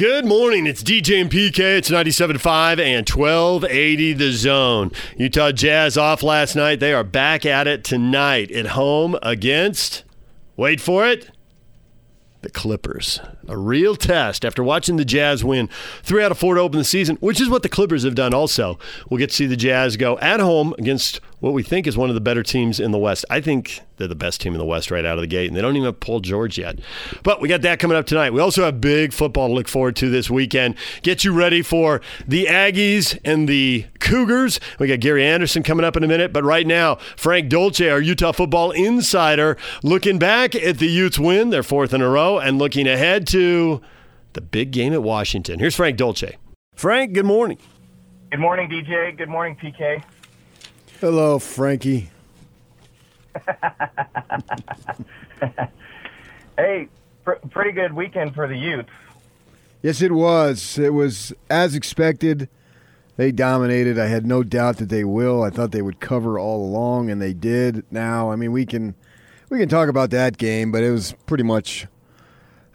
Good morning. It's DJ and PK. It's 97.5 and 1280 the zone. Utah Jazz off last night. They are back at it tonight at home against, wait for it, the Clippers. A real test after watching the Jazz win three out of four to open the season, which is what the Clippers have done also. We'll get to see the Jazz go at home against what we think is one of the better teams in the West. I think they're the best team in the West right out of the gate, and they don't even have Paul George yet. But we got that coming up tonight. We also have big football to look forward to this weekend. Get you ready for the Aggies and the Cougars. We got Gary Anderson coming up in a minute, but right now, Frank Dolce, our Utah football insider, looking back at the Utes win, their fourth in a row, and looking ahead to the big game at Washington. Here's Frank Dolce. Frank, good morning. Good morning, DJ. Good morning, PK. Hello, Frankie. hey, pr- pretty good weekend for the Utes. Yes, it was. It was as expected. They dominated. I had no doubt that they will. I thought they would cover all along, and they did. Now, I mean, we can we can talk about that game, but it was pretty much.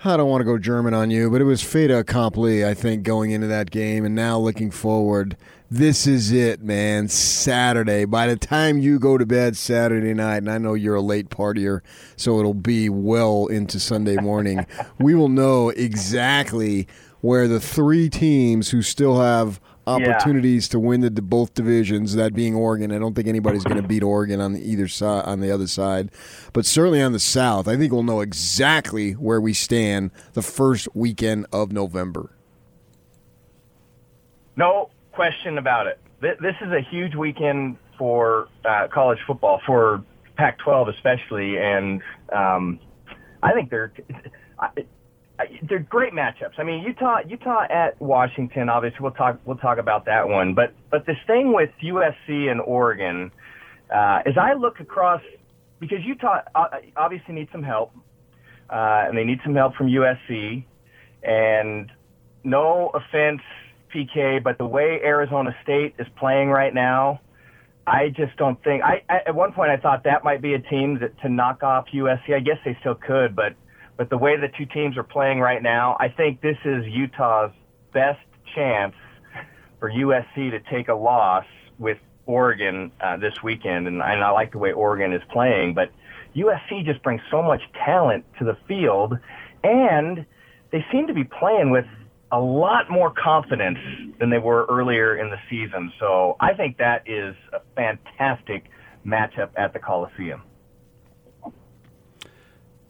I don't want to go German on you, but it was fait accompli. I think going into that game, and now looking forward, this is it, man. Saturday. By the time you go to bed Saturday night, and I know you're a late partier, so it'll be well into Sunday morning, we will know exactly where the three teams who still have opportunities yeah. to win the both divisions. That being Oregon, I don't think anybody's going to beat Oregon on either side on the other side, but certainly on the South, I think we'll know exactly where we stand the first weekend of November. No question about it. This is a huge weekend for uh, college football, for Pac-12 especially, and um, I think they're they're great matchups. I mean, Utah, Utah at Washington. Obviously, we'll talk we'll talk about that one. But but this thing with USC and Oregon, uh, as I look across, because Utah uh, obviously needs some help, uh, and they need some help from USC. And no offense, PK, but the way Arizona State is playing right now, I just don't think. I, I at one point I thought that might be a team that to knock off USC. I guess they still could, but but the way the two teams are playing right now, I think this is Utah's best chance for USC to take a loss with Oregon uh, this weekend. And, and I like the way Oregon is playing, but USC just brings so much talent to the field, and they seem to be playing with a lot more confidence than they were earlier in the season. So I think that is a fantastic matchup at the Coliseum.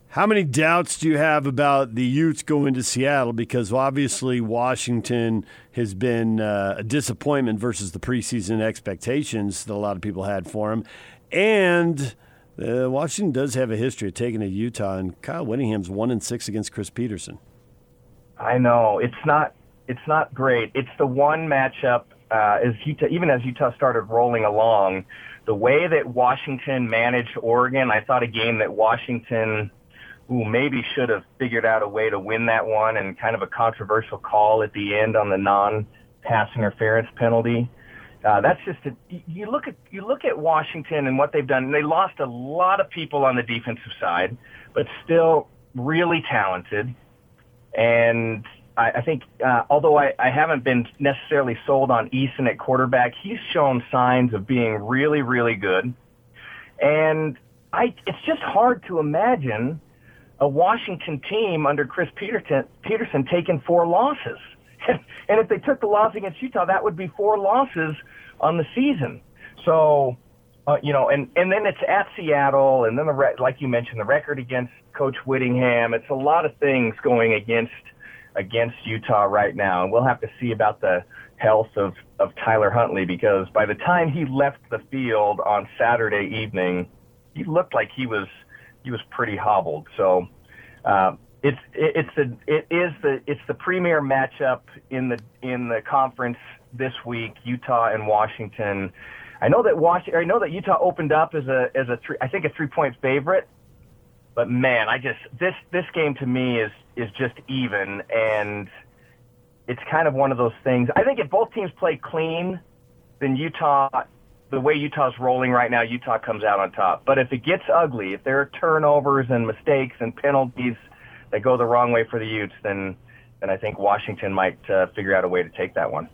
How many doubts do you have about the Utes going to Seattle? Because obviously Washington has been uh, a disappointment versus the preseason expectations that a lot of people had for him, and uh, Washington does have a history of taking to Utah. And Kyle Whittingham's one and six against Chris Petersen. I know it's not it's not great. It's the one matchup uh, as Utah, even as Utah started rolling along, the way that Washington managed Oregon, I thought a game that Washington who maybe should have figured out a way to win that one and kind of a controversial call at the end on the non-pass interference penalty. Uh, that's just a, you look at you look at Washington and what they've done. And They lost a lot of people on the defensive side, but still really talented. And I, I think, uh, although I, I haven't been necessarily sold on Eason at quarterback, he's shown signs of being really, really good. And I, it's just hard to imagine a Washington team under Chris Petersen, Petersen taking four losses. and if they took the loss against Utah, that would be four losses on the season. So, uh, you know, and, and then it's at Seattle, and then the re- like you mentioned, the record against Coach Whittingham. It's a lot of things going against against Utah right now, and we'll have to see about the health of of Tyler Huntley because by the time he left the field on Saturday evening, he looked like he was he was pretty hobbled. So uh, it's it, it's the it is the it's the premier matchup in the in the conference this week. Utah and Washington. I know that Washington. I know that Utah opened up as a as a three, I think a three point favorite. But man, I just this this game to me is is just even, and it's kind of one of those things. I think if both teams play clean, then Utah the way Utah's rolling right now, Utah comes out on top. But if it gets ugly, if there are turnovers and mistakes and penalties that go the wrong way for the Utes, then then I think Washington might uh, figure out a way to take that one.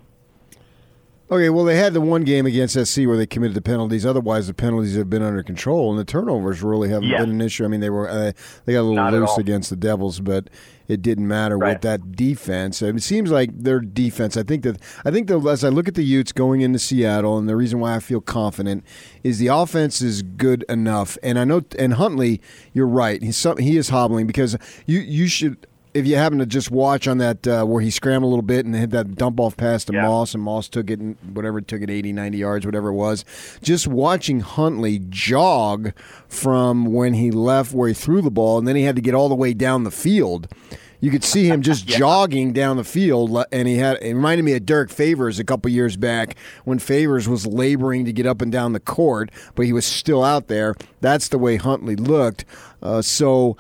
Okay, well, they had the one game against SC where they committed the penalties. Otherwise, the penalties have been under control, and the turnovers really haven't Yeah. been an issue. I mean, they were uh, they got a little Not loose against the Devils, but it didn't matter with that defense. It seems like their defense. I think that I think that as I look at the Utes going into Seattle, and the reason why I feel confident is the offense is good enough. And I know, and Huntley, you're right. He's some, he is hobbling because you you should. If you happen to just watch on that uh, where he scrambled a little bit and hit that dump off pass to Yeah. Moss, and Moss took it, and whatever, took it 80, 90 yards, whatever it was. Just watching Huntley jog from when he left where he threw the ball, and then he had to get all the way down the field. You could see him just jogging down the field, and he had. It reminded me of Derrick Favors a couple years back when Favors was laboring to get up and down the court, but he was still out there. That's the way Huntley looked. Uh, so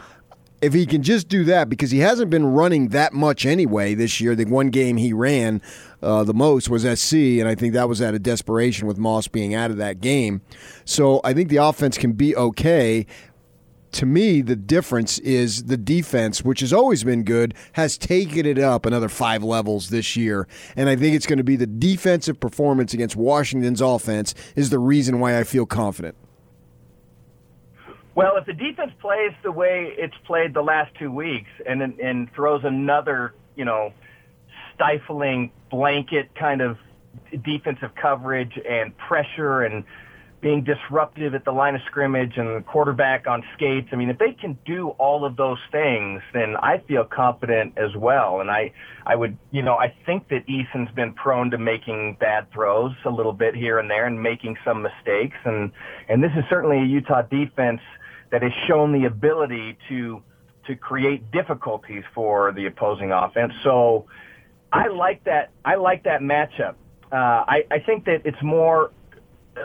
if he can just do that, because he hasn't been running that much anyway this year. The one game he ran uh, the most was SC, and I think that was out of desperation with Moss being out of that game. So I think the offense can be okay. To me, the difference is the defense, which has always been good, has taken it up another five levels this year. And I think it's going to be the defensive performance against Washington's offense is the reason why I feel confident. Well, if the defense plays the way it's played the last two weeks and and throws another, you know, stifling blanket kind of defensive coverage and pressure and being disruptive at the line of scrimmage and the quarterback on skates. I mean, if they can do all of those things, then I feel confident as well. And I, I would, you know, I think that Eason's been prone to making bad throws a little bit here and there and making some mistakes. And, and this is certainly a Utah defense that has shown the ability to, to create difficulties for the opposing offense. So I like that. I like that matchup. Uh, I, I think that it's more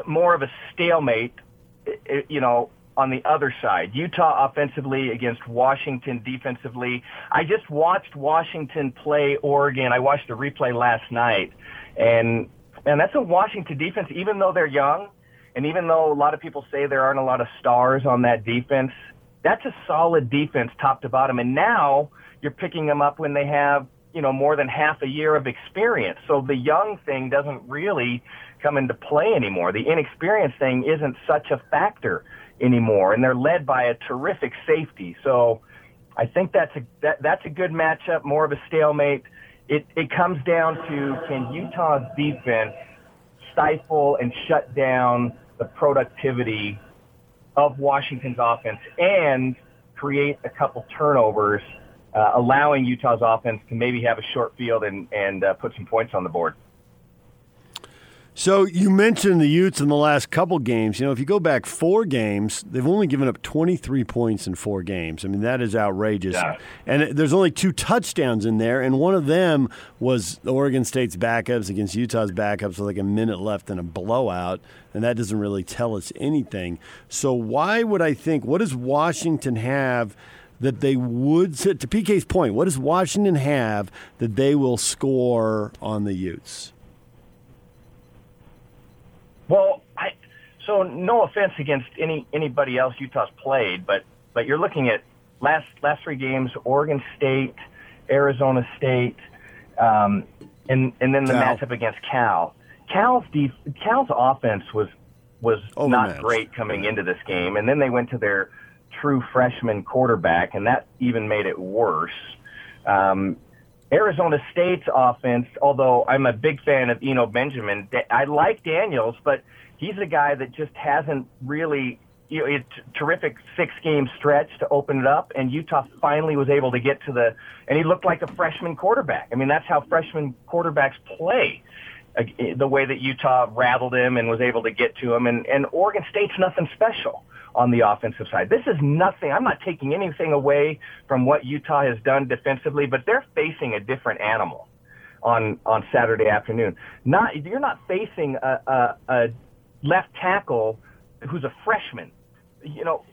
more of a stalemate, you know, on the other side. Utah offensively against Washington defensively. I just watched Washington play Oregon. I watched the replay last night, and and that's a Washington defense. Even though they're young, and even though a lot of people say there aren't a lot of stars on that defense, that's a solid defense top to bottom. And now you're picking them up when they have you know more than half a year of experience. So the young thing doesn't really come into play anymore. The inexperienced thing isn't such a factor anymore, and they're led by a terrific safety. So I think that's a that, that's a good matchup, more of a stalemate. It it comes down to can Utah's defense stifle and shut down the productivity of Washington's offense and create a couple turnovers, uh, allowing Utah's offense to maybe have a short field and and uh, put some points on the board. So you mentioned the Utes in the last couple games. You know, if you go back four games, they've only given up 23 points in four games. I mean, that is outrageous. Yeah. And there's only two touchdowns in there, and one of them was Oregon State's backups against Utah's backups with like a minute left in a blowout, and that doesn't really tell us anything. So why would I think? What does Washington have? That they would, to PK's point, what does Washington have that they will score on the Utes? Well, I, so no offense against any anybody else Utah's played, but but you're looking at last last three games: Oregon State, Arizona State, um, and and then the Cal. matchup against Cal. Cal's def, Cal's offense was was not great coming into this game, and then they went to their true freshman quarterback, and that even made it worse. Um, Arizona State's offense, although I'm a big fan of Eno Benjamin, I like Daniels, but he's a guy that just hasn't really, you know, it's terrific six game stretch to open it up, and Utah finally was able to get to the, and he looked like a freshman quarterback. I mean, that's how freshman quarterbacks play. The way that Utah rattled him and was able to get to him, and, and Oregon State's nothing special on the offensive side. This is nothing. I'm not taking anything away from what Utah has done defensively, but they're facing a different animal on on Saturday afternoon. Not you're not facing a, a, a left tackle who's a freshman. You know,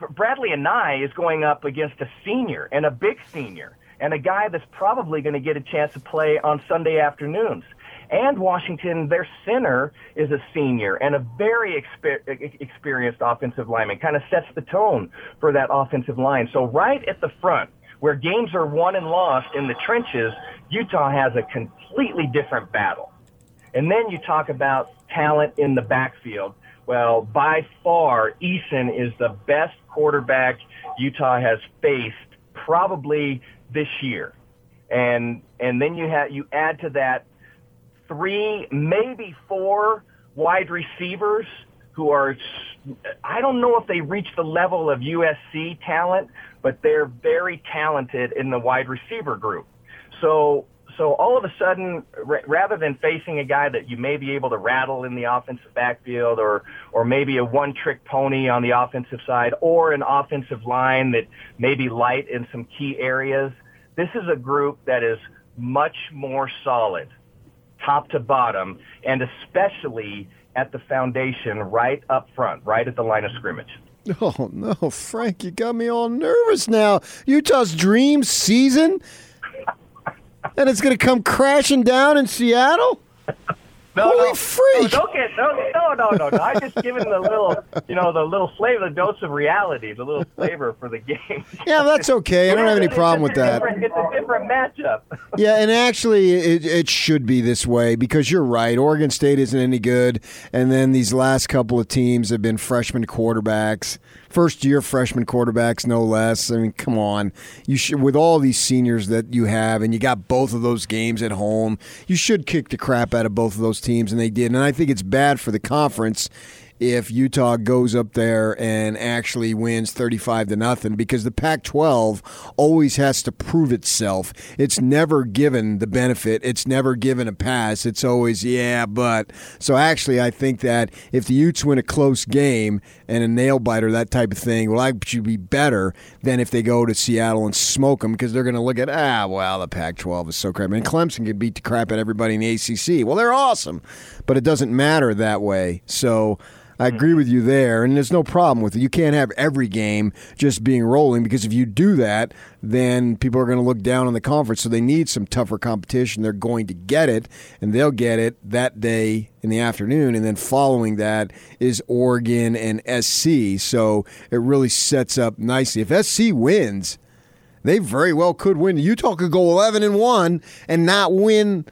Bradlee Anae is going up against a senior and a big senior and a guy that's probably going to get a chance to play on Sunday afternoons. And Washington, their center is a senior and a very exper- experienced offensive lineman, kind of sets the tone for that offensive line. So right at the front, where games are won and lost in the trenches, Utah has a completely different battle. And then you talk about talent in the backfield. Well, by far, Eason is the best quarterback Utah has faced probably this year. And and then you have you add to that three, maybe four wide receivers who are I don't know if they reach the level of USC talent, but they're very talented in the wide receiver group. So so all of a sudden, r- rather than facing a guy that you may be able to rattle in the offensive backfield, or or maybe a one-trick pony on the offensive side, or an offensive line that may be light in some key areas, this is a group that is much more solid, top to bottom, and especially at the foundation, right up front, right at the line of scrimmage. Oh no, Frank, you got me all nervous now. Utah's dream season and it's going to come crashing down in Seattle? No, Holy no, freak! No, don't get no, no, no, no, no. I just given the little, you know, the little flavor, the dose of reality, the little flavor for the game. Yeah, that's okay. I don't have any problem with that. It's a different matchup. Yeah, and actually, it, it should be this way because you're right. Oregon State isn't any good, and then these last couple of teams have been freshman quarterbacks first year freshman quarterbacks, no less. I mean, come on. You should, with all these seniors that you have, and you got both of those games at home, you should kick the crap out of both of those teams, and they did. And I think it's bad for the conference if Utah goes up there and actually wins 35 to nothing because the Pac 12 always has to prove itself. It's never given the benefit, it's never given a pass. It's always, yeah, but. So actually, I think that if the Utes win a close game and a nail biter, that type of thing, well, will actually be better than if they go to Seattle and smoke them because they're going to look at, ah, well, the Pac 12 is so crap. And Clemson can beat the crap out of everybody in the ACC. Well, they're awesome, but it doesn't matter that way. So, I agree with you there, and there's no problem with it. You can't have every game just being rolling because if you do that, then people are going to look down on the conference. So they need some tougher competition. They're going to get it, and they'll get it that day in the afternoon. And then following that is Oregon and SC. So it really sets up nicely. If SC wins, they very well could win. Utah could go 11 and 1 and not win,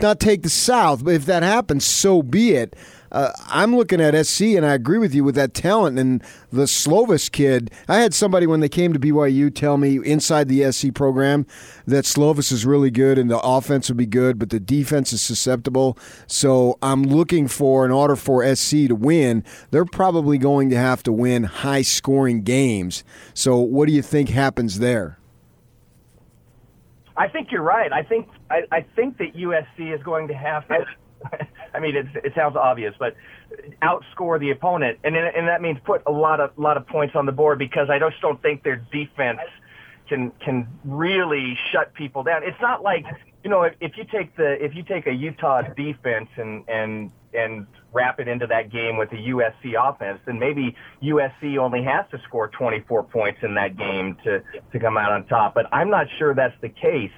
not take the South. But if that happens, so be it uh, I'm looking at SC, and I agree with you with that talent and the Slovis kid. I had somebody when they came to BYU tell me inside the SC program that Slovis is really good and the offense will be good, but the defense is susceptible. So I'm looking for, in order for SC to win, they're probably going to have to win high scoring games. So what do you think happens there? I think you're right. I think I, I think that USC is going to have to I mean, it, it sounds obvious, but outscore the opponent, and and that means put a lot of lot of points on the board because I just don't think their defense can can really shut people down. It's not like you know if, if you take the if you take a Utah defense and and and wrap it into that game with a USC offense, then maybe USC only has to score 24 points in that game to to come out on top. But I'm not sure that's the case,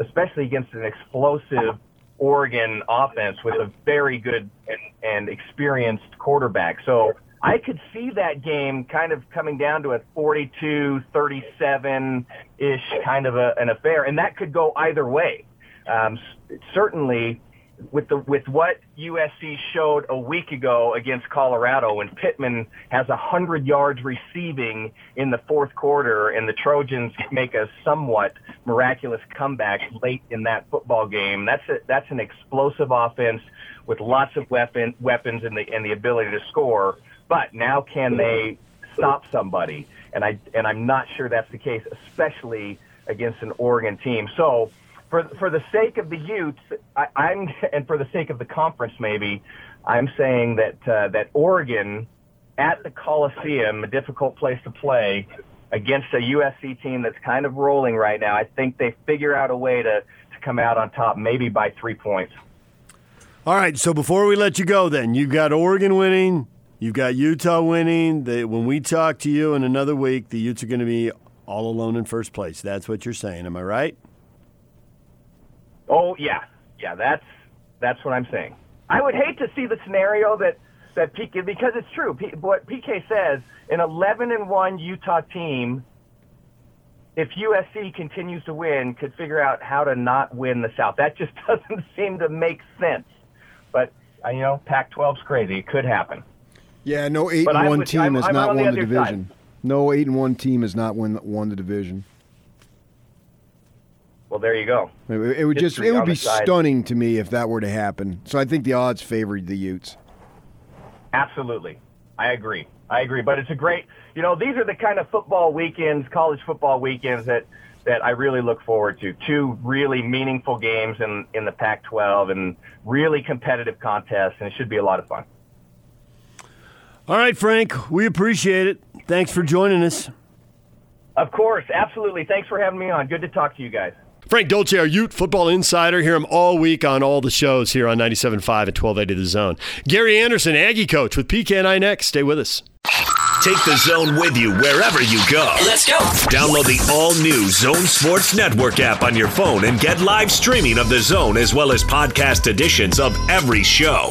especially against an explosive Oregon offense with a very good and, and experienced quarterback. So I could see that game kind of coming down to a 42, 37 ish kind of a, an affair, and that could go either way. Um, certainly, with the with what USC showed a week ago against Colorado when Pittman has a hundred yards receiving in the fourth quarter and the Trojans make a somewhat miraculous comeback late in that football game. That's a, that's an explosive offense with lots of weapon weapons and the and the ability to score. But now can they stop somebody? And I and I'm not sure that's the case, especially against an Oregon team. So for for the sake of the Utes, I, I'm and for the sake of the conference, maybe I'm saying that uh, that Oregon at the Coliseum, a difficult place to play against a USC team that's kind of rolling right now. I think they figure out a way to to come out on top, maybe by three points. All right. So before we let you go, then you've got Oregon winning. You've got Utah winning. They, when we talk to you in another week, the Utes are going to be all alone in first place. That's what you're saying. Am I right? Oh yeah, yeah. That's that's what I'm saying. I would hate to see the scenario that that PK because it's true. P, what PK says, an 11 and one Utah team if USC continues to win, could figure out how to not win the South. That just doesn't seem to make sense. But you know, Pac-12's crazy. It could happen. Yeah, no eight But and one team I'm- has I'm not on won the side. division. No eight and one team has not won won the division. Well, there you go. It, it would just History it would be stunning to me if that were to happen. So I think the odds favored the Utes. Absolutely. I agree. I agree. But it's a great, you know, these are the kind of football weekends, college football weekends that, that I really look forward to. Two really meaningful games in, in the Pac-12 and really competitive contests, and it should be a lot of fun. All right, Frank, we appreciate it. Thanks for joining us. Of course. Absolutely. Thanks for having me on. Good to talk to you guys. Frank Dolce, our Ute football insider. Hear him all week on all the shows here on 97.5 at 1280 The Zone. Gary Anderson, Aggie coach with PK and I next. Stay with us. Take the zone with you wherever you go. Let's go. Download the all new Zone Sports Network app on your phone and get live streaming of the zone as well as podcast editions of every show.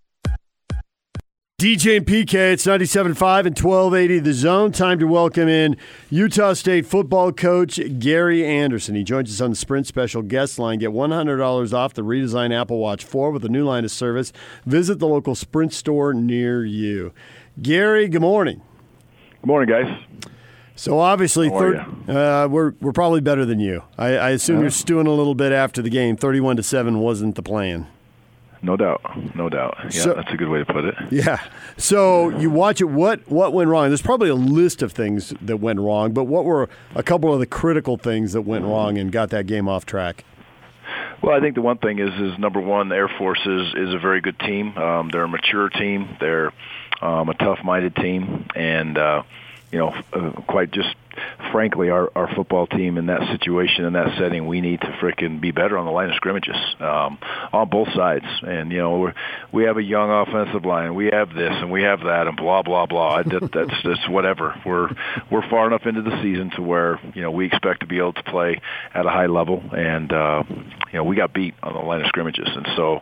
DJ and PK, it's 97.5 and 1280 The Zone. Time to welcome in Utah State football coach Gary Anderson. He joins us on the Sprint Special Guest Line. Get $100 off the redesigned Apple Watch 4 with a new line of service. Visit the local Sprint store near you. Gary, good morning. Good morning, guys. So obviously, thir- uh, we're we're probably better than you. I, I assume Uh-huh. you're stewing a little bit after the game. Thirty-one to seven wasn't the plan. No doubt, no doubt. Yeah, So- that's a good way to put it. Yeah. So you watch it. What what went wrong? There's probably a list of things that went wrong, but what were a couple of the critical things that went wrong and got that game off track? Well, I think the one thing is is number one, the Air Force is is a very good team. Um, they're a mature team. They're um, a tough-minded team, and uh, you know, uh, quite just frankly, our our football team in that situation in that setting, we need to frickin' be better on the line of scrimmages um, on both sides. And you know, we're, we have a young offensive line, we have this and we have that, and blah blah blah. That, that's just whatever. We're we're far enough into the season to where you know we expect to be able to play at a high level, and uh, you know we got beat on the line of scrimmages, and so.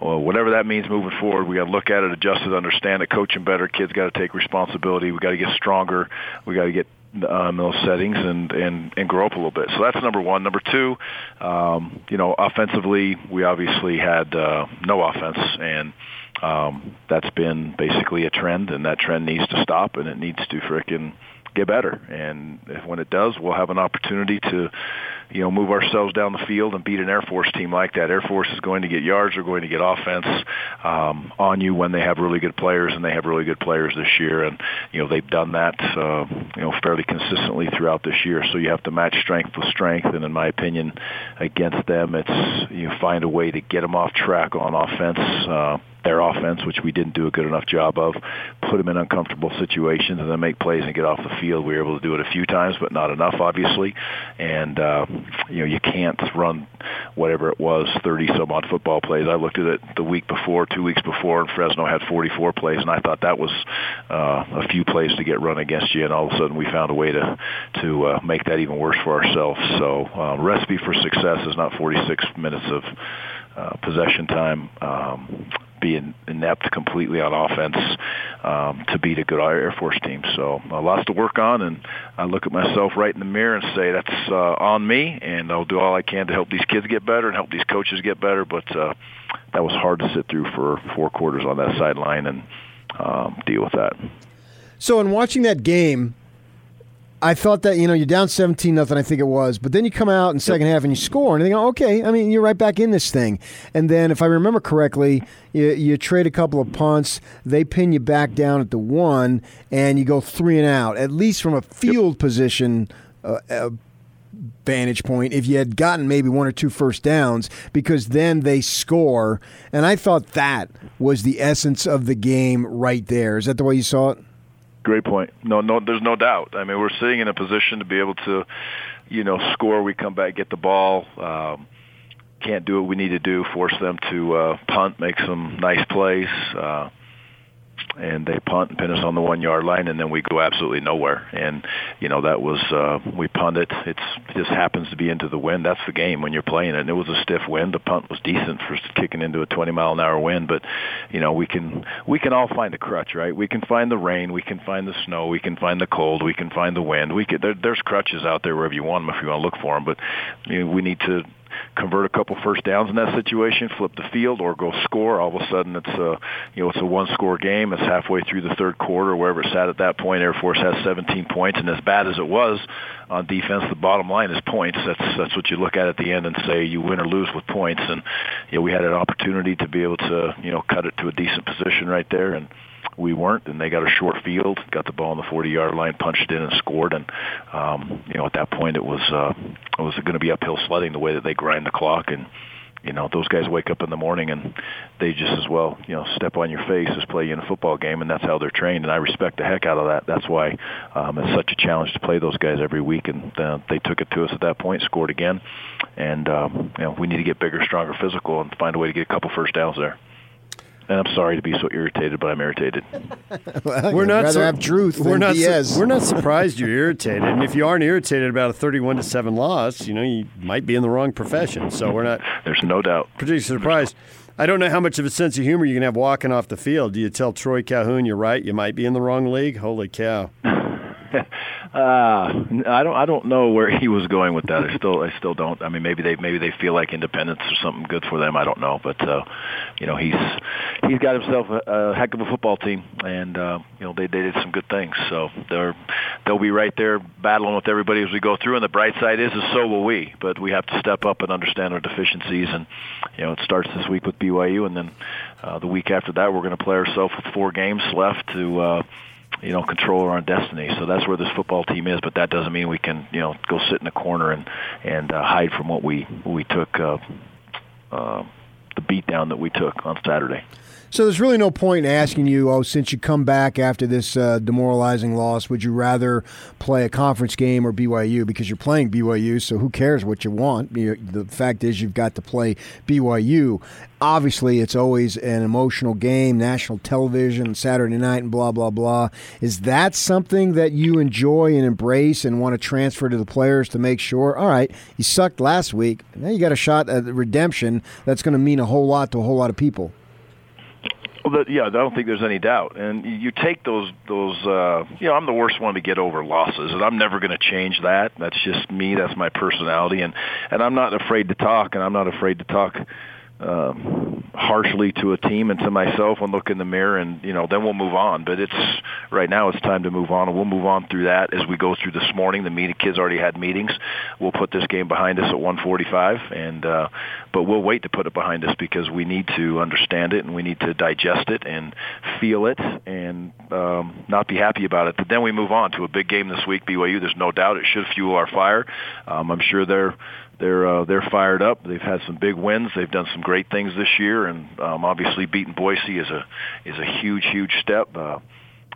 Well, whatever that means moving forward, we got to look at it, adjust it, understand it, coach them better. Kids got to take responsibility. We got to get stronger. We got to get um, those settings and, and and grow up a little bit. So that's number one. Number two, um, you know, offensively, we obviously had uh, no offense, and um, that's been basically a trend, and that trend needs to stop, and it needs to frickin' get better. And if, when it does, we'll have an opportunity to, you know, move ourselves down the field and beat an Air Force team like that. Air Force is going to get yards, they're going to get offense um, on you when they have really good players, and they have really good players this year. And you know, they've done that, uh, you know, fairly consistently throughout this year. So you have to match strength with strength. And in my opinion, against them, it's you find a way to get them off track on offense. Uh, their offense, which we didn't do a good enough job of, put them in uncomfortable situations and then make plays and get off the field. We were able to do it a few times, but not enough, obviously. And uh, you know, you can't run whatever it was, 30 some odd football plays. I looked at it the week before, two weeks before, and Fresno had 44 plays, and I thought that was uh, a few plays to get run against you. And all of a sudden, we found a way to to uh, make that even worse for ourselves. So, uh, recipe for success is not 46 minutes of uh, possession time. Um, being inept completely on offense um, to beat a good Air Force team. So uh, lots to work on, and I look at myself right in the mirror and say that's uh, on me, and I'll do all I can to help these kids get better and help these coaches get better. But uh, that was hard to sit through for four quarters on that sideline and um, deal with that. So in watching that game, I thought that you know you're down seventeen nothing. I think it was, but then you come out in second half and you score, and you think, oh, okay. I mean, you're right back in this thing. And then, if I remember correctly, you, you trade a couple of punts. They pin you back down at the one, and you go three and out. At least from a field position. Uh, uh, vantage point if you had gotten maybe one or two first downs because then they score and I thought that was the essence of the game right there. Is that the way you saw it? Great point. No, no, there's no doubt. I mean, we're sitting in a position to be able to, you know, score. We come back, get the ball. Um, can't do what we need to do. Force them to uh, punt, make some nice plays. Uh, and they punt and pin us on the one yard line, and then we go absolutely nowhere. And you know that was uh, we punted. It's it just happens to be into the wind. That's the game when you're playing it. And it was a stiff wind. The punt was decent for kicking into a 20 mile an hour wind, but you know we can we can all find a crutch, right? We can find the rain, we can find the snow, we can find the cold, we can find the wind. We could there, there's crutches out there wherever you want them if you want to look for them. But you know, we need to convert a couple first downs in that situation, flip the field, or go score. All of a sudden, it's a you know it's a one-score game. It's halfway through the third quarter, wherever it's at at that point. Air Force has 17 points, and as bad as it was on defense, the bottom line is points. That's that's what you look at at the end and say you win or lose with points. And you know we had an opportunity to be able to you know cut it to a decent position right there and we weren't, and they got a short field, got the ball on the 40-yard line, punched in and scored. And um, you know, at that point, it was uh, it was going to be uphill sledding the way that they grind the clock and you know those guys wake up in the morning and they just as well you know step on your face as play you in a football game and that's how they're trained and I respect the heck out of that that's why um, it's such a challenge to play those guys every week and uh, they took it to us at that point scored again and um, you know we need to get bigger stronger physical and find a way to get a couple first downs there and I'm sorry to be so irritated, but I'm irritated. well, we're not rather have truth. We're not. Su- we're not surprised you're irritated. And if you aren't irritated about a 31 to seven loss, you know you might be in the wrong profession. So we're not. There's no doubt. Particularly surprised. I don't know how much of a sense of humor you can have walking off the field. Do you tell Troy Calhoun you're right? You might be in the wrong league. Holy cow! Uh, I don't. I don't know where he was going with that. I still. I still don't. I mean, maybe they. Maybe they feel like independence or something good for them. I don't know. But uh, you know, he's he's got himself a, a heck of a football team, and uh, you know, they they did some good things. So they're they'll be right there battling with everybody as we go through. And the bright side is, is so will we. But we have to step up and understand our deficiencies. And you know, it starts this week with BYU, and then uh, the week after that, we're going to play ourselves with four games left to. Uh, you know, control our own destiny. So that's where this football team is. But that doesn't mean we can, you know, go sit in a corner and and uh, hide from what we we took, uh, uh, the beat down that we took on Saturday. So there's really no point in asking you, oh, since you come back after this uh, demoralizing loss, would you rather play a conference game or BYU? Because you're playing BYU, so who cares what you want? You, the fact is, you've got to play BYU. Obviously, it's always an emotional game, national television, Saturday night, and blah, blah, blah. Is that something that you enjoy and embrace and want to transfer to the players to make sure, all right, you sucked last week, now you got a shot at redemption that's going to mean a whole lot to a whole lot of people? Well, yeah, I don't think there's any doubt. And you take those those. Uh, you know, I'm the worst one to get over losses, and I'm never going to change that. That's just me. That's my personality, and and I'm not afraid to talk, and I'm not afraid to talk uh, harshly to a team and to myself and look in the mirror and you know then we'll move on. But it's right now it's time to move on and we'll move on through that as we go through this morning. The meeting kids already had meetings. We'll put this game behind us at 145 and uh but we'll wait to put it behind us because we need to understand it and we need to digest it and feel it and um not be happy about it. But then we move on to a big game this week BYU there's no doubt it should fuel our fire. Um I'm sure they're they're uh, they're fired up. They've had some big wins. They've done some great things this year, and um, obviously beating Boise is a is a huge huge step. Uh,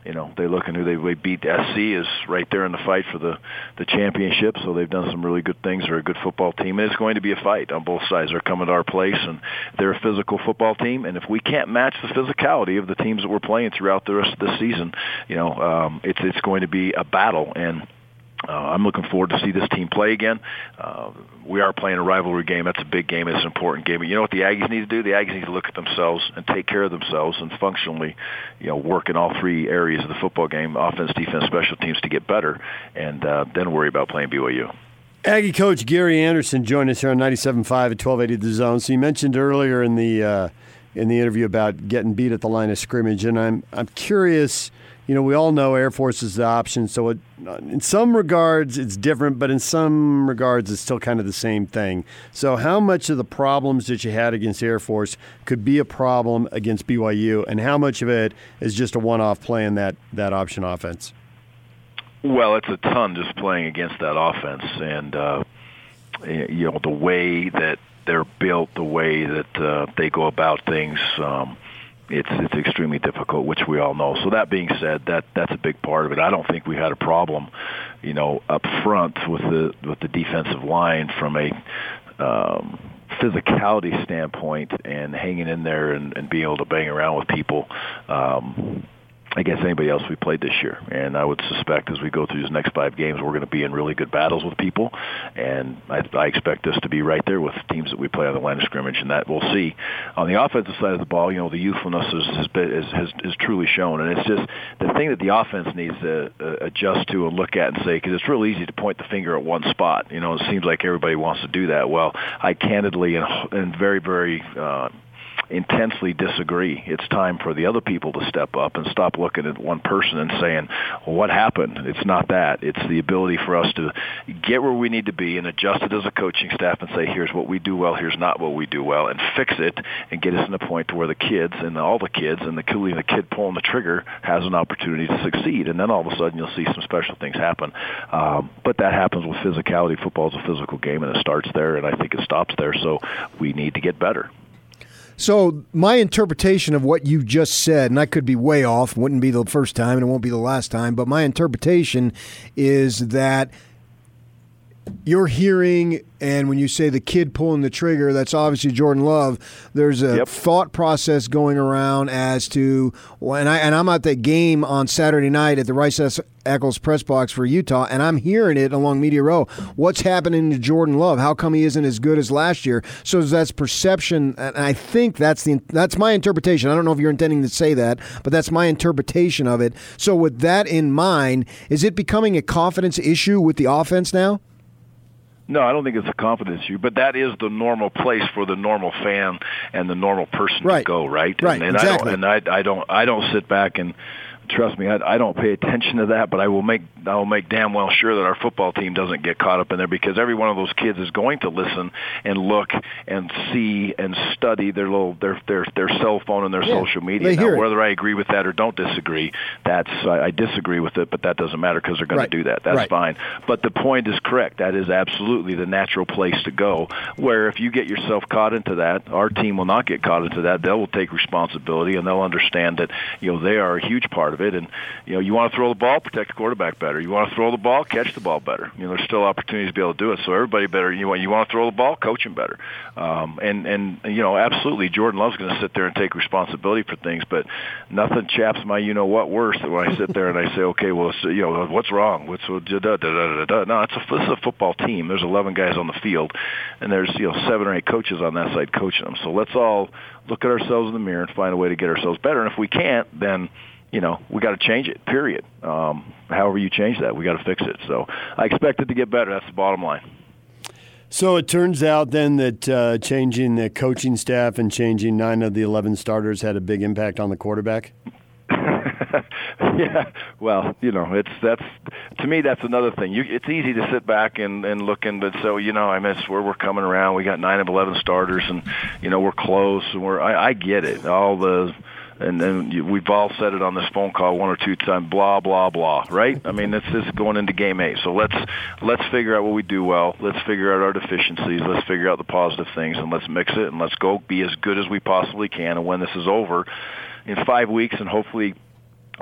you know they're looking who they, they beat SC is right there in the fight for the the championship. So they've done some really good things. They're a good football team, and it's going to be a fight on both sides. They're coming to our place, and they're a physical football team. And if we can't match the physicality of the teams that we're playing throughout the rest of the season, you know um, it's it's going to be a battle and uh, I'm looking forward to see this team play again. Uh, we are playing a rivalry game. That's a big game. It's an important game. But You know what the Aggies need to do? The Aggies need to look at themselves and take care of themselves and functionally, you know, work in all three areas of the football game: offense, defense, special teams to get better, and uh, then worry about playing BYU. Aggie coach Gary Anderson joined us here on 97.5 at 1280 The Zone. So you mentioned earlier in the uh, in the interview about getting beat at the line of scrimmage, and I'm I'm curious you know, we all know Air Force is the option. So it, in some regards, it's different, but in some regards, it's still kind of the same thing. So, how much of the problems that you had against Air Force could be a problem against BYU, and how much of it is just a one-off play in that that option offense? Well, it's a ton just playing against that offense, and uh, you know the way that they're built, the way that uh, they go about things. Um, it's it's extremely difficult, which we all know. So that being said, that that's a big part of it. I don't think we had a problem, you know, up front with the with the defensive line from a um, physicality standpoint and hanging in there and, and being able to bang around with people. Um, against anybody else we played this year. And I would suspect as we go through these next five games, we're going to be in really good battles with people. And I, I expect us to be right there with teams that we play on the line of scrimmage, and that we'll see. On the offensive side of the ball, you know, the youthfulness has has, been, has, has truly shown, and it's just the thing that the offense needs to uh, adjust to and look at and say because it's real easy to point the finger at one spot. You know, it seems like everybody wants to do that. Well, I candidly and, and very very uh, intensely disagree. It's time for the other people to step up and stop looking at one person and saying, well, what happened? It's not that. It's the ability for us to get where we need to be and adjust it as a coaching staff and say, here's what we do well, here's not what we do well, and fix it and get us in a point to where the kids and all the kids and the, the kid pulling the trigger has an opportunity to succeed. And then all of a sudden you'll see some special things happen. Um, but that happens with physicality. Football is a physical game and it starts there and I think it stops there. So we need to get better. So my interpretation of what you just said, and I could be way off, wouldn't be the first time and it won't be the last time, but my interpretation is that you're hearing, and when you say the kid pulling the trigger, that's obviously Jordan Love. There's a Yep. thought process going around as to, and I and I'm at that game on Saturday night at the Rice Eccles press box for Utah, and I'm hearing it along Media Row. What's happening to Jordan Love? How come he isn't as good as last year? So that's perception, and I think that's the that's my interpretation. I don't know if you're intending to say that, but that's my interpretation of it. So with that in mind, is it becoming a confidence issue with the offense now? No, I don't think it's a confidence issue, but that is the normal place for the normal fan and the normal person Right. to go, right? Right, And, and exactly. I don't, and I, I don't, I don't sit back and trust me, I, I don't pay attention to that, but I will make, I will make damn well sure that our football team doesn't get caught up in there because every one of those kids is going to listen and look and see and study their little, their, their, their cell phone and their Yeah, social media. Now, hear it. whether I agree with that or don't disagree, that's, I, I disagree with it, but that doesn't matter because they're going Right. to do that. That's Right. fine fine. But the point is correct. That is absolutely the natural place to go. Where if you get yourself caught into that, our team will not get caught into that. They will take responsibility and they'll understand that you know they are a huge part of it. And you know you want to throw the ball, protect the quarterback better. You want to throw the ball, catch the ball better. You know there's still opportunities to be able to do it. So everybody better. You want you want to throw the ball, coach him better. Um, and and you know absolutely Jordan Love's going to sit there and take responsibility for things. But nothing chaps my you know what worse than when I sit there and I say okay well so, you know what's wrong what's da, da, da, da, da. no it's a this is a football team there's 11 guys on the field and there's you know seven or eight coaches on that side coaching them so let's all look at ourselves in the mirror and find a way to get ourselves better and if we can't then you know we got to change it period um, however you change that we got to fix it so I expect it to get better that's the bottom line So it turns out then that uh, changing the coaching staff and changing nine of the 11 starters had a big impact on the quarterback. yeah, well, you know, it's that's to me that's another thing. You, it's easy to sit back and and look and but so you know, I it's where we're coming around. We got nine of eleven starters, and you know, we're close, and we're I, I get it. All the and then we've all said it on this phone call one or two times. Blah blah blah. Right? I mean, it's just going into game eight. So let's let's figure out what we do well. Let's figure out our deficiencies. Let's figure out the positive things, and let's mix it and let's go be as good as we possibly can. And when this is over, in five weeks, and hopefully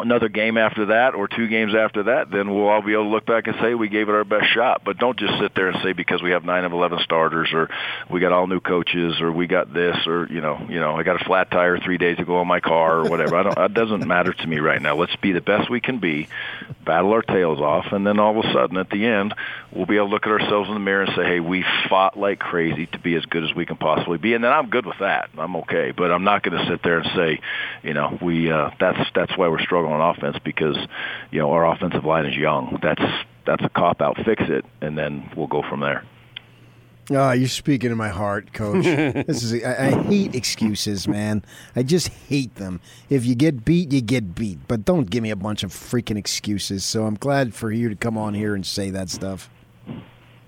another game after that or two games after that, then we'll all be able to look back and say we gave it our best shot. But don't just sit there and say because we have nine of eleven starters or we got all new coaches or we got this or you know you know I got a flat tire three days ago on my car or whatever. I don't. That doesn't matter to me right now. Let's be the best we can be, battle our tails off, and then all of a sudden at the end we'll be able to look at ourselves in the mirror and say, hey, we fought like crazy to be as good as we can possibly be, and then I'm good with that. I'm okay, but I'm not going to sit there and say, you know, we uh, that's that's why we're struggling on offense because you know our offensive line is young. That's that's a cop out. Fix it, and then we'll go from there. Ah, you're speaking to my heart, Coach. this is I, I hate excuses, man. I just hate them. If you get beat, you get beat, but don't give me a bunch of freaking excuses. So I'm glad for you to come on here and say that stuff.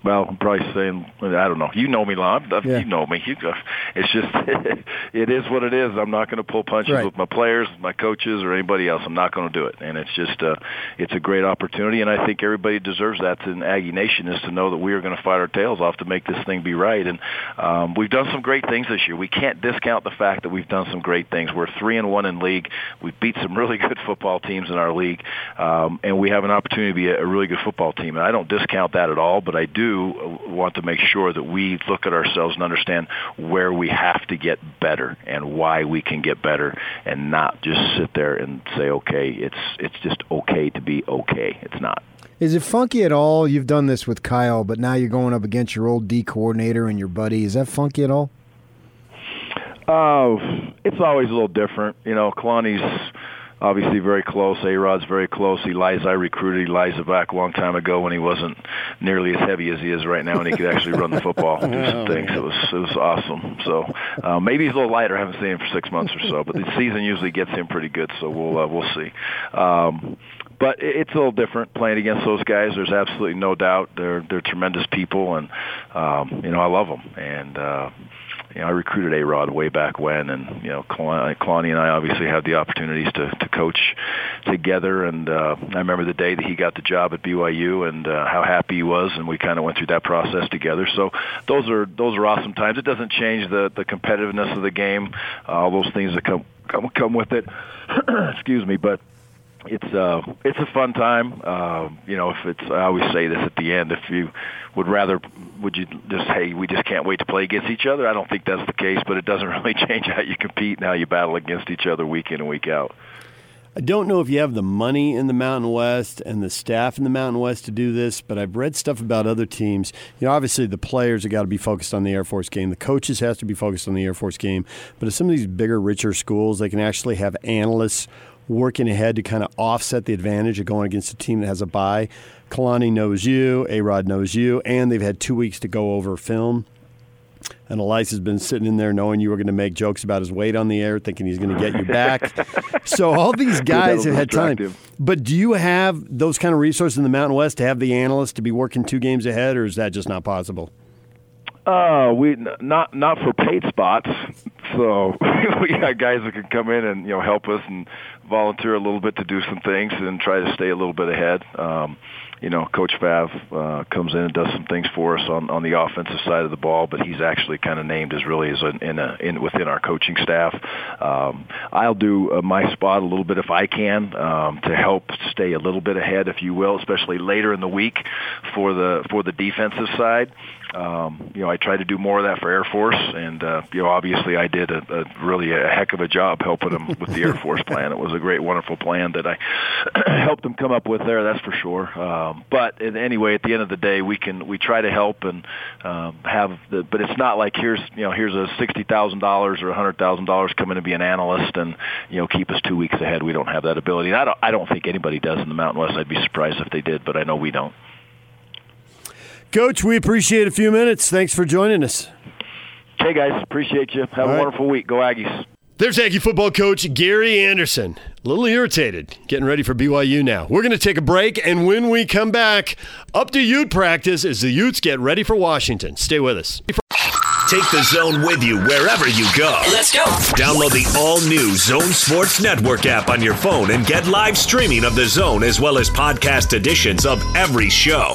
Well, I'm probably saying I don't know. You know me, Lon. Yeah. You know me. You, it's just it is what it is. I'm not going to pull punches Right. with my players, my coaches, or anybody else. I'm not going to do it. And it's just uh, it's a great opportunity, and I think everybody deserves that. In Aggie Nation is to know that we are going to fight our tails off to make this thing be right. And um, we've done some great things this year. We can't discount the fact that we've done some great things. We're three and one in league. We've beat some really good football teams in our league, um, and we have an opportunity to be a, a really good football team. And I don't discount that at all, but I do do want to make sure that we look at ourselves and understand where we have to get better and why we can get better, and not just sit there and say, okay, it's it's just okay to be okay. It's not. Is it funky at all? You've done this with Kyle, but now you're going up against your old D coordinator and your buddy. Is that funky at all? Uh, it's always a little different. You know, Kalani's obviously very close. A Rod's very close. Ilaisa, I recruited Ilaisa back a long time ago when he wasn't nearly as heavy as he is right now, and he could actually run the football and do some things. It was it was awesome. So uh, maybe he's a little lighter. I haven't seen him for six months or so, but the season usually gets him pretty good. So we'll uh, we'll see. Um, but it's a little different playing against those guys. There's absolutely no doubt. They're they're tremendous people, and um, you know I love them. And uh, you know, I recruited A Rod way back when, and you know, Kalani and I obviously had the opportunities to to coach together. And uh, I remember the day that he got the job at BYU, and uh, how happy he was, and we kind of went through that process together. So those are those are awesome times. It doesn't change the the competitiveness of the game, all those things that come come come with it. Excuse me, but it's uh it's a fun time. Uh, you know, if it's I always say this at the end, if you would rather would you just hey we just can't wait to play against each other? I don't think that's the case, but it doesn't really change how you compete and how you battle against each other week in and week out. I don't know if you have the money in the Mountain West and the staff in the Mountain West to do this, but I've read stuff about other teams. You know, obviously the players have got to be focused on the Air Force game. The coaches have to be focused on the Air Force game. But at some of these bigger, richer schools, they can actually have analysts working ahead to kind of offset the advantage of going against a team that has a bye. Kalani knows you, A Rod knows you, and they've had two weeks to go over film. And Ilaisa has been sitting in there knowing you were going to make jokes about his weight on the air, thinking he's going to get you back. so all these guys have had time. But do you have those kind of resources in the Mountain West to have the analysts to be working two games ahead, or is that just not possible? Uh, we not not for paid spots. So we got guys that can come in and you know help us and volunteer a little bit to do some things and try to stay a little bit ahead. Um, you know, Coach Fav uh, comes in and does some things for us on, on the offensive side of the ball, but he's actually kind of named as really as a, in, a, in within our coaching staff. Um, I'll do uh, my spot a little bit if I can um, to help stay a little bit ahead, if you will, especially later in the week for the for the defensive side. Um, you know, I tried to do more of that for Air Force, and uh, you know, obviously, I did a, a really a heck of a job helping them with the Air Force plan. It was a great, wonderful plan that I helped them come up with there. That's for sure. Um, but anyway, at the end of the day, we can we try to help and um, have the. But it's not like here's you know here's a sixty thousand dollars or a hundred thousand dollars coming to be an analyst and you know keep us two weeks ahead. We don't have that ability. And I don't I don't think anybody does in the Mountain West. I'd be surprised if they did, but I know we don't. Coach, we appreciate a few minutes. Thanks for joining us. Hey, guys. Appreciate you. Have All a right. wonderful week. Go Aggies. There's Aggie football coach Gary Anderson. A little irritated, getting ready for BYU now. We're going to take a break, and when we come back, up to Ute practice as the Utes get ready for Washington. Stay with us. Take the zone with you wherever you go. Let's go. Download the all new Zone Sports Network app on your phone and get live streaming of the zone as well as podcast editions of every show.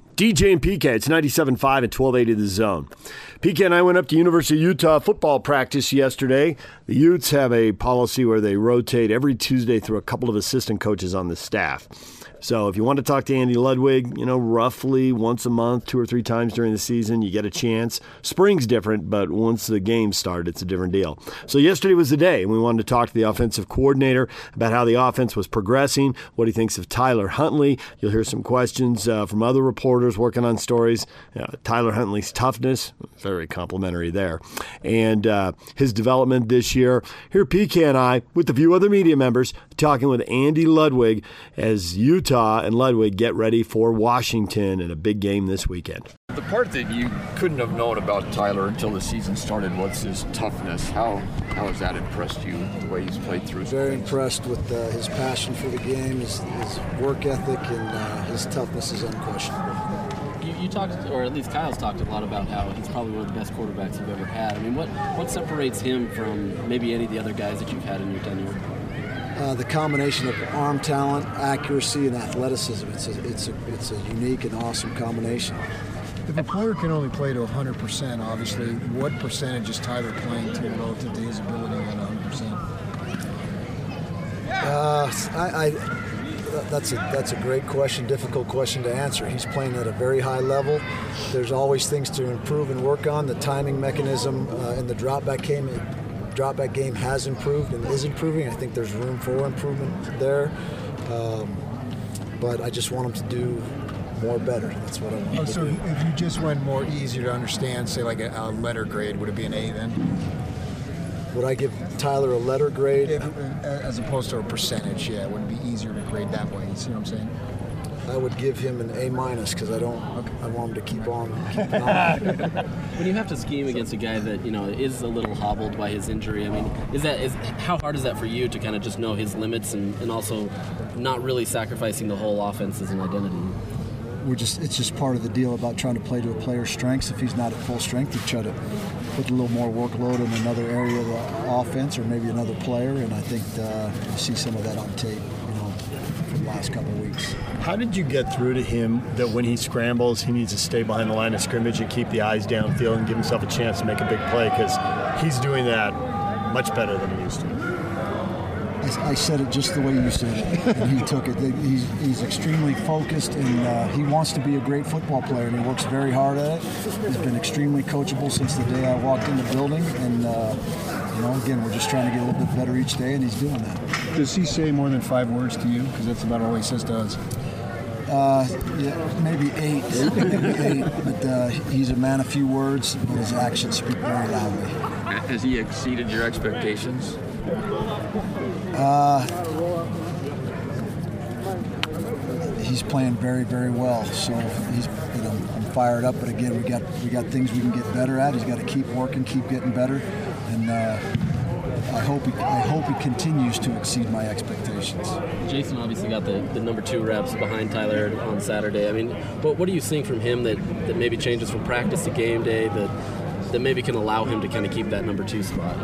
DJ and PK, it's 97.5 and 1280 The Zone. PK and I went up to University of Utah football practice yesterday. The Utes have a policy where they rotate every Tuesday through a couple of assistant coaches on the staff. So if you want to talk to Andy Ludwig, you know, roughly once a month, two or three times during the season, you get a chance. Spring's different, but once the games start, it's a different deal. So yesterday was the day, and we wanted to talk to the offensive coordinator about how the offense was progressing, what he thinks of Tyler Huntley. You'll hear some questions uh, from other reporters working on stories. Uh, Tyler Huntley's toughness, very complimentary there, and uh, his development this year. Here, PK and I, with a few other media members, talking with Andy Ludwig as Utah Utah and Ludwig get ready for Washington in a big game this weekend. The part that you couldn't have known about Tyler until the season started was his toughness. How how has that impressed you, the way he's played through? Very impressed with uh, his passion for the game, his, his work ethic, and uh, his toughness is unquestionable. You, you, talked, or at least Kyle's talked a lot about how he's probably one of the best quarterbacks you've ever had. I mean, what what separates him from maybe any of the other guys that you've had in your tenure? Uh, the combination of arm talent, accuracy, and athleticism. It's a, it's a, it's a unique and awesome combination. If a player can only play to 100%, obviously, what percentage is Tyler playing to relative to his ability at 100%? Uh, I, I, that's a that's a great question, difficult question to answer. He's playing at a very high level. There's always things to improve and work on. The timing mechanism uh, in the drop back game, drop back game has improved and is improving. I think there's room for improvement there. Um, but I just want him to do more better. That's what I want. Oh, so do. if you just went more easier to understand, say like a, a letter grade, would it be an A then? Would I give Tyler a letter grade? If, as opposed to a percentage, yeah, it would be easier to grade that way? You see what I'm saying? I would give him an A minus because I don't. I want him to keep on on. When you have to scheme against a guy that you know is a little hobbled by his injury, I mean, is that is how hard is that for you to kind of just know his limits and, and also not really sacrificing the whole offense as an identity? We're just it's just part of the deal about trying to play to a player's strengths. If he's not at full strength, you try to put a little more workload in another area of the offense or maybe another player. And I think uh, you see some of that on tape, you know, for the last couple of weeks. How did you get through to him that when he scrambles, he needs to stay behind the line of scrimmage and keep the eyes downfield and give himself a chance to make a big play? Because he's doing that much better than he used to. I, said it just the way you said it, and he took it. He's, he's extremely focused, and uh, he wants to be a great football player, and he works very hard at it. He's been extremely coachable since the day I walked in the building, and uh, you know, again, we're just trying to get a little bit better each day, and he's doing that. Does he say more than five words to you? Because that's about all he says to us. Uh, yeah, maybe eight, maybe eight. But uh, he's a man of few words, but his actions speak very loudly. Has he exceeded your expectations? Uh, he's playing very, very well. So he's, you know, I'm fired up. But again, we got we got things we can get better at. He's got to keep working, keep getting better, and uh, I hope he, I hope he continues to exceed my expectations. Jason obviously got the, the number two reps behind Tyler on Saturday. I mean, what what are you seeing from him that, that maybe changes from practice to game day that that maybe can allow him to kind of keep that number two spot?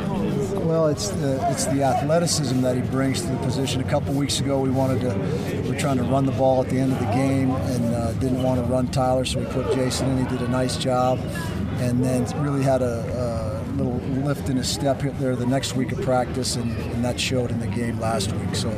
Well, it's the it's the athleticism that he brings to the position. A couple weeks ago, we wanted to we were trying to run the ball at the end of the game and uh, didn't want to run Tyler, so we put Jason in. He did a nice job, and then really had a, a little lift in his step there the next week of practice, and, and that showed in the game last week. So,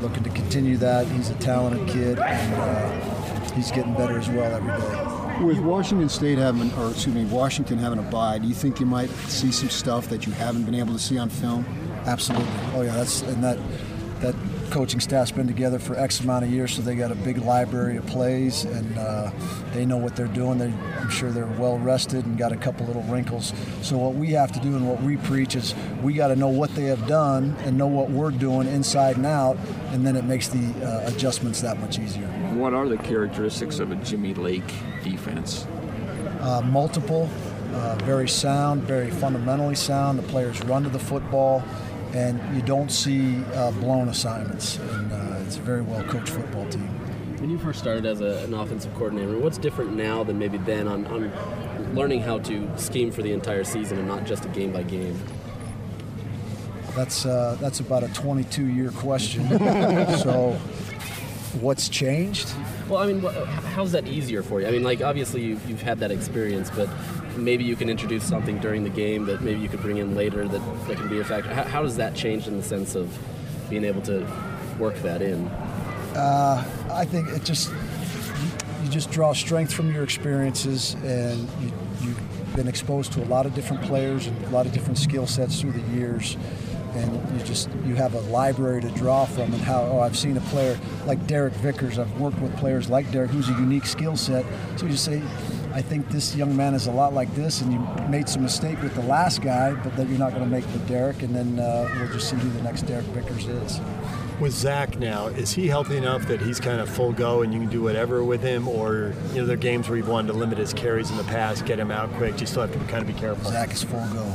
looking to continue that. He's a talented kid, and uh, he's getting better as well every day. With Washington State having, or excuse me, Washington having a bye, do you think you might see some stuff that you haven't been able to see on film? Absolutely. Oh yeah, that's and that that coaching staff's been together for X amount of years, so they got a big library of plays, and uh, they know what they're doing. They, I'm sure they're well rested and got a couple little wrinkles. So what we have to do and what we preach is we got to know what they have done and know what we're doing inside and out, and then it makes the uh, adjustments that much easier. What are the characteristics of a Jimmy Lake defense? Uh, multiple, uh, very sound, very fundamentally sound. The players run to the football, and you don't see uh, blown assignments. And uh, it's a very well coached football team. When you first started as a, an offensive coordinator, what's different now than maybe then on, on learning how to scheme for the entire season and not just a game by game? That's uh, that's about a 22 year question. so, what's changed? Well, I mean, how's that easier for you? I mean, like obviously you've, you've had that experience, but maybe you can introduce something during the game that maybe you could bring in later that, that can be a factor. How, how does that change in the sense of being able to work that in? Uh, I think it just you just draw strength from your experiences, and you, you've been exposed to a lot of different players and a lot of different skill sets through the years. And you just you have a library to draw from, and how oh I've seen a player like Derek Vickers. I've worked with players like Derek, who's a unique skill set. So you just say, I think this young man is a lot like this, and you made some mistake with the last guy, but that you're not going to make with Derek, and then uh, we'll just see who the next Derek Vickers is. With Zach now, is he healthy enough that he's kind of full go and you can do whatever with him? Or, you know, there are games where you've wanted to limit his carries in the past, get him out quick. You still have to kind of be careful. Zach is full go.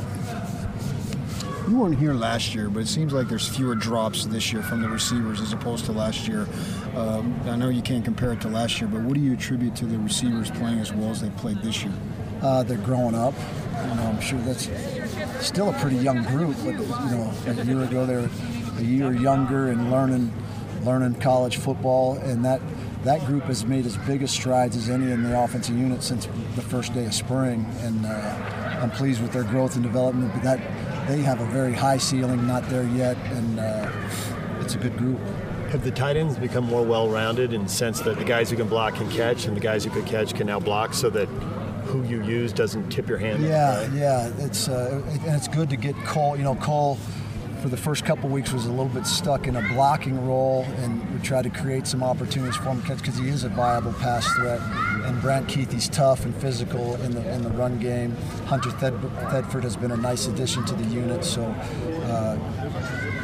You weren't here last year, but it seems like there's fewer drops this year from the receivers as opposed to last year. Um, I know you can't compare it to last year, but what do you attribute to the receivers playing as well as they played this year? Uh, they're growing up. You know, I'm sure that's still a pretty young group, but you know, a year ago they were a year younger and learning learning college football, and that that group has made as big a strides as any in the offensive unit since the first day of spring, and uh, I'm pleased with their growth and development. But that they have a very high ceiling, not there yet, and uh, it's a good group. Have the tight ends become more well-rounded in the sense that the guys who can block can catch, and the guys who could catch can now block, so that who you use doesn't tip your hand? Yeah, yeah. It's uh, and it's good to get Cole. You know, Cole for the first couple weeks was a little bit stuck in a blocking role, and we tried to create some opportunities for him because he is a viable pass threat. And Brant Kuithe, he's tough and physical in the in the run game. Hunter Thed- Thedford has been a nice addition to the unit. So uh,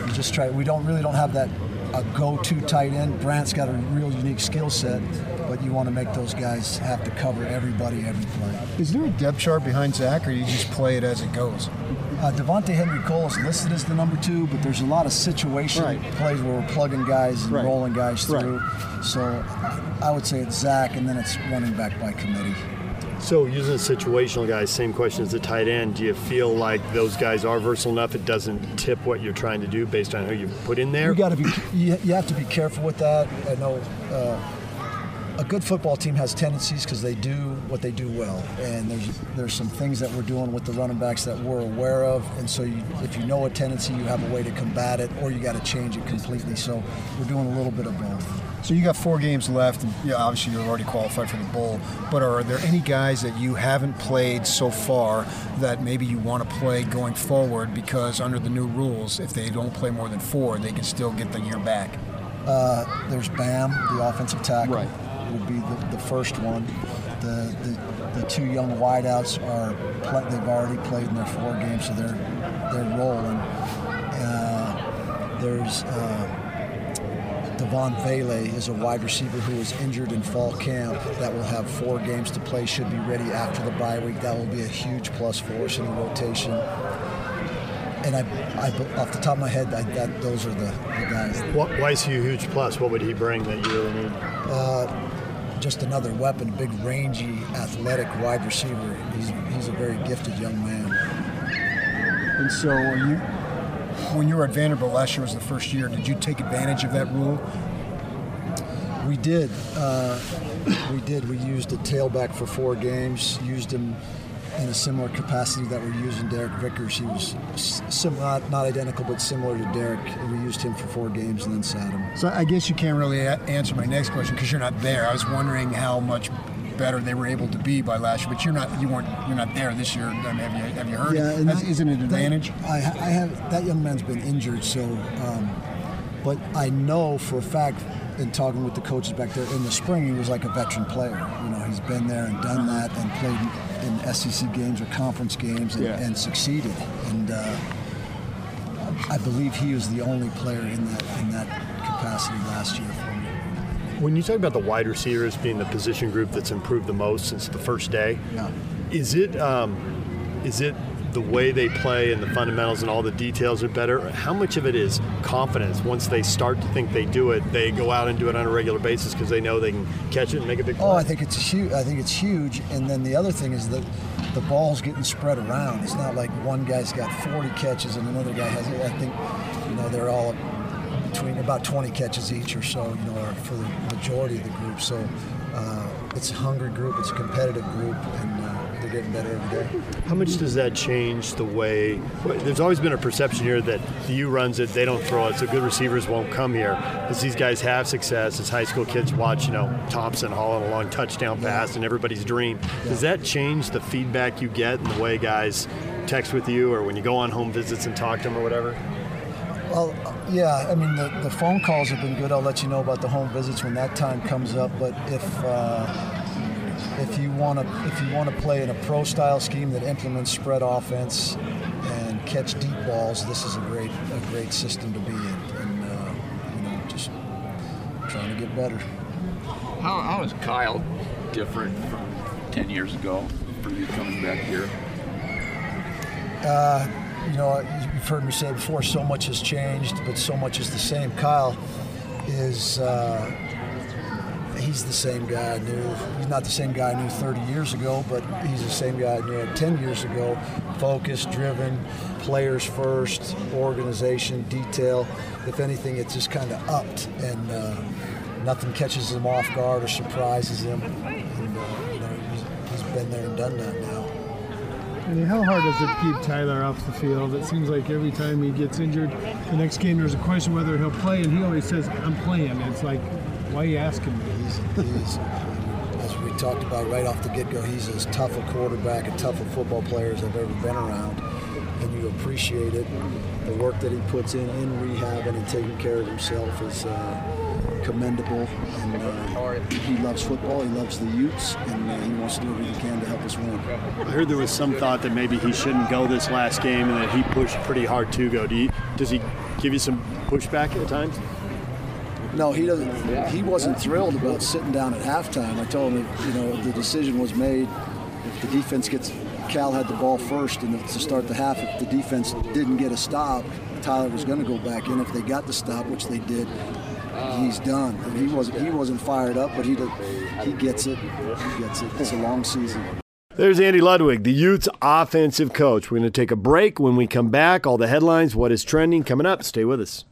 we just try. We don't really don't have that a go-to tight end. Brant's got a real unique skill set, but you want to make those guys have to cover everybody every play. Is there a depth chart behind Zach, or do you just play it as it goes? Uh, Devonta'e Henry-Cole is listed as the number two, but there's a lot of situation Right. plays where we're plugging guys and Right. rolling guys Right. through. So I would say it's Zach, and then it's running back by committee. So using the situational guys, same question as the tight end. Do you feel like those guys are versatile enough? It doesn't tip what you're trying to do based on who you put in there. You got to be. You, you have to be careful with that. I know uh, a good football team has tendencies because they do what they do well, and there's there's some things that we're doing with the running backs that we're aware of, and so you, if you know a tendency, you have a way to combat it, or you got to change it completely. So we're doing a little bit of both. So you got four games left, and yeah, obviously you're already qualified for the bowl. But are there any guys that you haven't played so far that maybe you want to play going forward? Because under the new rules, if they don't play more than four, they can still get the year back. Uh, there's Bam, the offensive tackle, Right. Would be the, the first one. The, the the two young wideouts are pl- they've already played in their four games, so they're they're rolling. Uh, there's uh, Devaughn Vele is a wide receiver who was injured in fall camp that will have four games to play, should be ready after the bye week. That will be a huge plus for us in the rotation. And I, I off the top of my head, I, that those are the, the guys. What, why is he a huge plus? What would he bring that you really need? Just another weapon, a big, rangy, athletic wide receiver. He's, he's a very gifted young man. And so, you, when you were at Vanderbilt last year was the first year, did you take advantage of that rule? We did. Uh, we did. We used a tailback for four games. Used him in a similar capacity that we're using Derek Vickers. He was sim- not, not identical, but similar to Derek. And we used him for four games and then sat him. So I guess you can't really a- answer my next question because you're not there. I was wondering how much better they were able to be by last year, but you're not. You weren't. You're not there this year. I mean, have you have you heard? and Has- that- isn't it an advantage? I, I have that young man's been injured, so. Um, but I know for a fact, in talking with the coaches back there in the spring, he was like a veteran player. You know, he's been there and done that, and played in SEC games or conference games, and, Yeah. and succeeded. And uh, I believe he was the only player in that in that capacity last year for me. When you talk about the wide receivers being the position group that's improved the most since the first day, Yeah. is it um, is it the way they play and the fundamentals and all the details are better? How much of it is confidence? Once they start to think they do it, they go out and do it on a regular basis because they know they can catch it and make a big play. Oh, I think it's huge. I think it's huge. And then the other thing is that the ball's getting spread around. It's not like one guy's got 40 catches and another guy has. I think you know they're all between about 20 catches each or so. You know, for the majority of the group. So uh, it's a hungry group. It's a competitive group, and they're getting better every day. How much does that change the way? well, There's always been a perception here that the U runs it, they don't throw it, so good receivers won't come here. As these guys have success, as high school kids watch, you know, Thompson hauling a long touchdown pass and everybody's dream. Does that change the feedback you get and the way guys text with you or when you go on home visits and talk to them or whatever? Well, yeah. I mean, the, the phone calls have been good. I'll let you know about the home visits when that time comes up. But if uh, if you want to if you want to play in a pro style scheme that implements spread offense and catch deep balls, this is a great a great system to be in. And uh, you know, just trying to get better. How, how is Kyle different from 10 years ago for you coming back here? you know, you've heard me say before, so much has changed, but so much is the same. Kyle is, uh, he's the same guy I knew. He's not the same guy I knew 30 years ago, but he's the same guy I knew 10 years ago. Focused, driven, players first, organization, detail. If anything, it's just kind of upped, and uh, nothing catches him off guard or surprises him. And, uh, you know, he's, he's been there and done that now. I mean, how hard does it keep Tyler off the field? It seems like every time he gets injured, the next game there's a question whether he'll play, and he always says, "I'm playing." It's like, why are you asking me? As we talked about right off the get-go, he's as tough a quarterback and tough a football player as I've ever been around, and you appreciate it. The work that he puts in in rehab and in taking care of himself is. Uh, commendable, and uh, he loves football. He loves the Utes, and uh, he wants to do everything he can to help us win. I heard there was some thought that maybe he shouldn't go this last game, and that he pushed pretty hard to go. Do you, does he give you some pushback at times? No, he doesn't. He wasn't thrilled about sitting down at halftime. I told him, you know, the decision was made. If the defense gets, Cal had the ball first, and to start the half, if the defense didn't get a stop, Tyler was going to go back in. If they got the stop, which they did, he's done. He wasn't he wasn't fired up, but he he gets it. He gets it. It's a long season. There's Andy Ludwig, the Utes offensive coach. We're going to take a break. When we come back, all the headlines, what is trending coming up. Stay with us.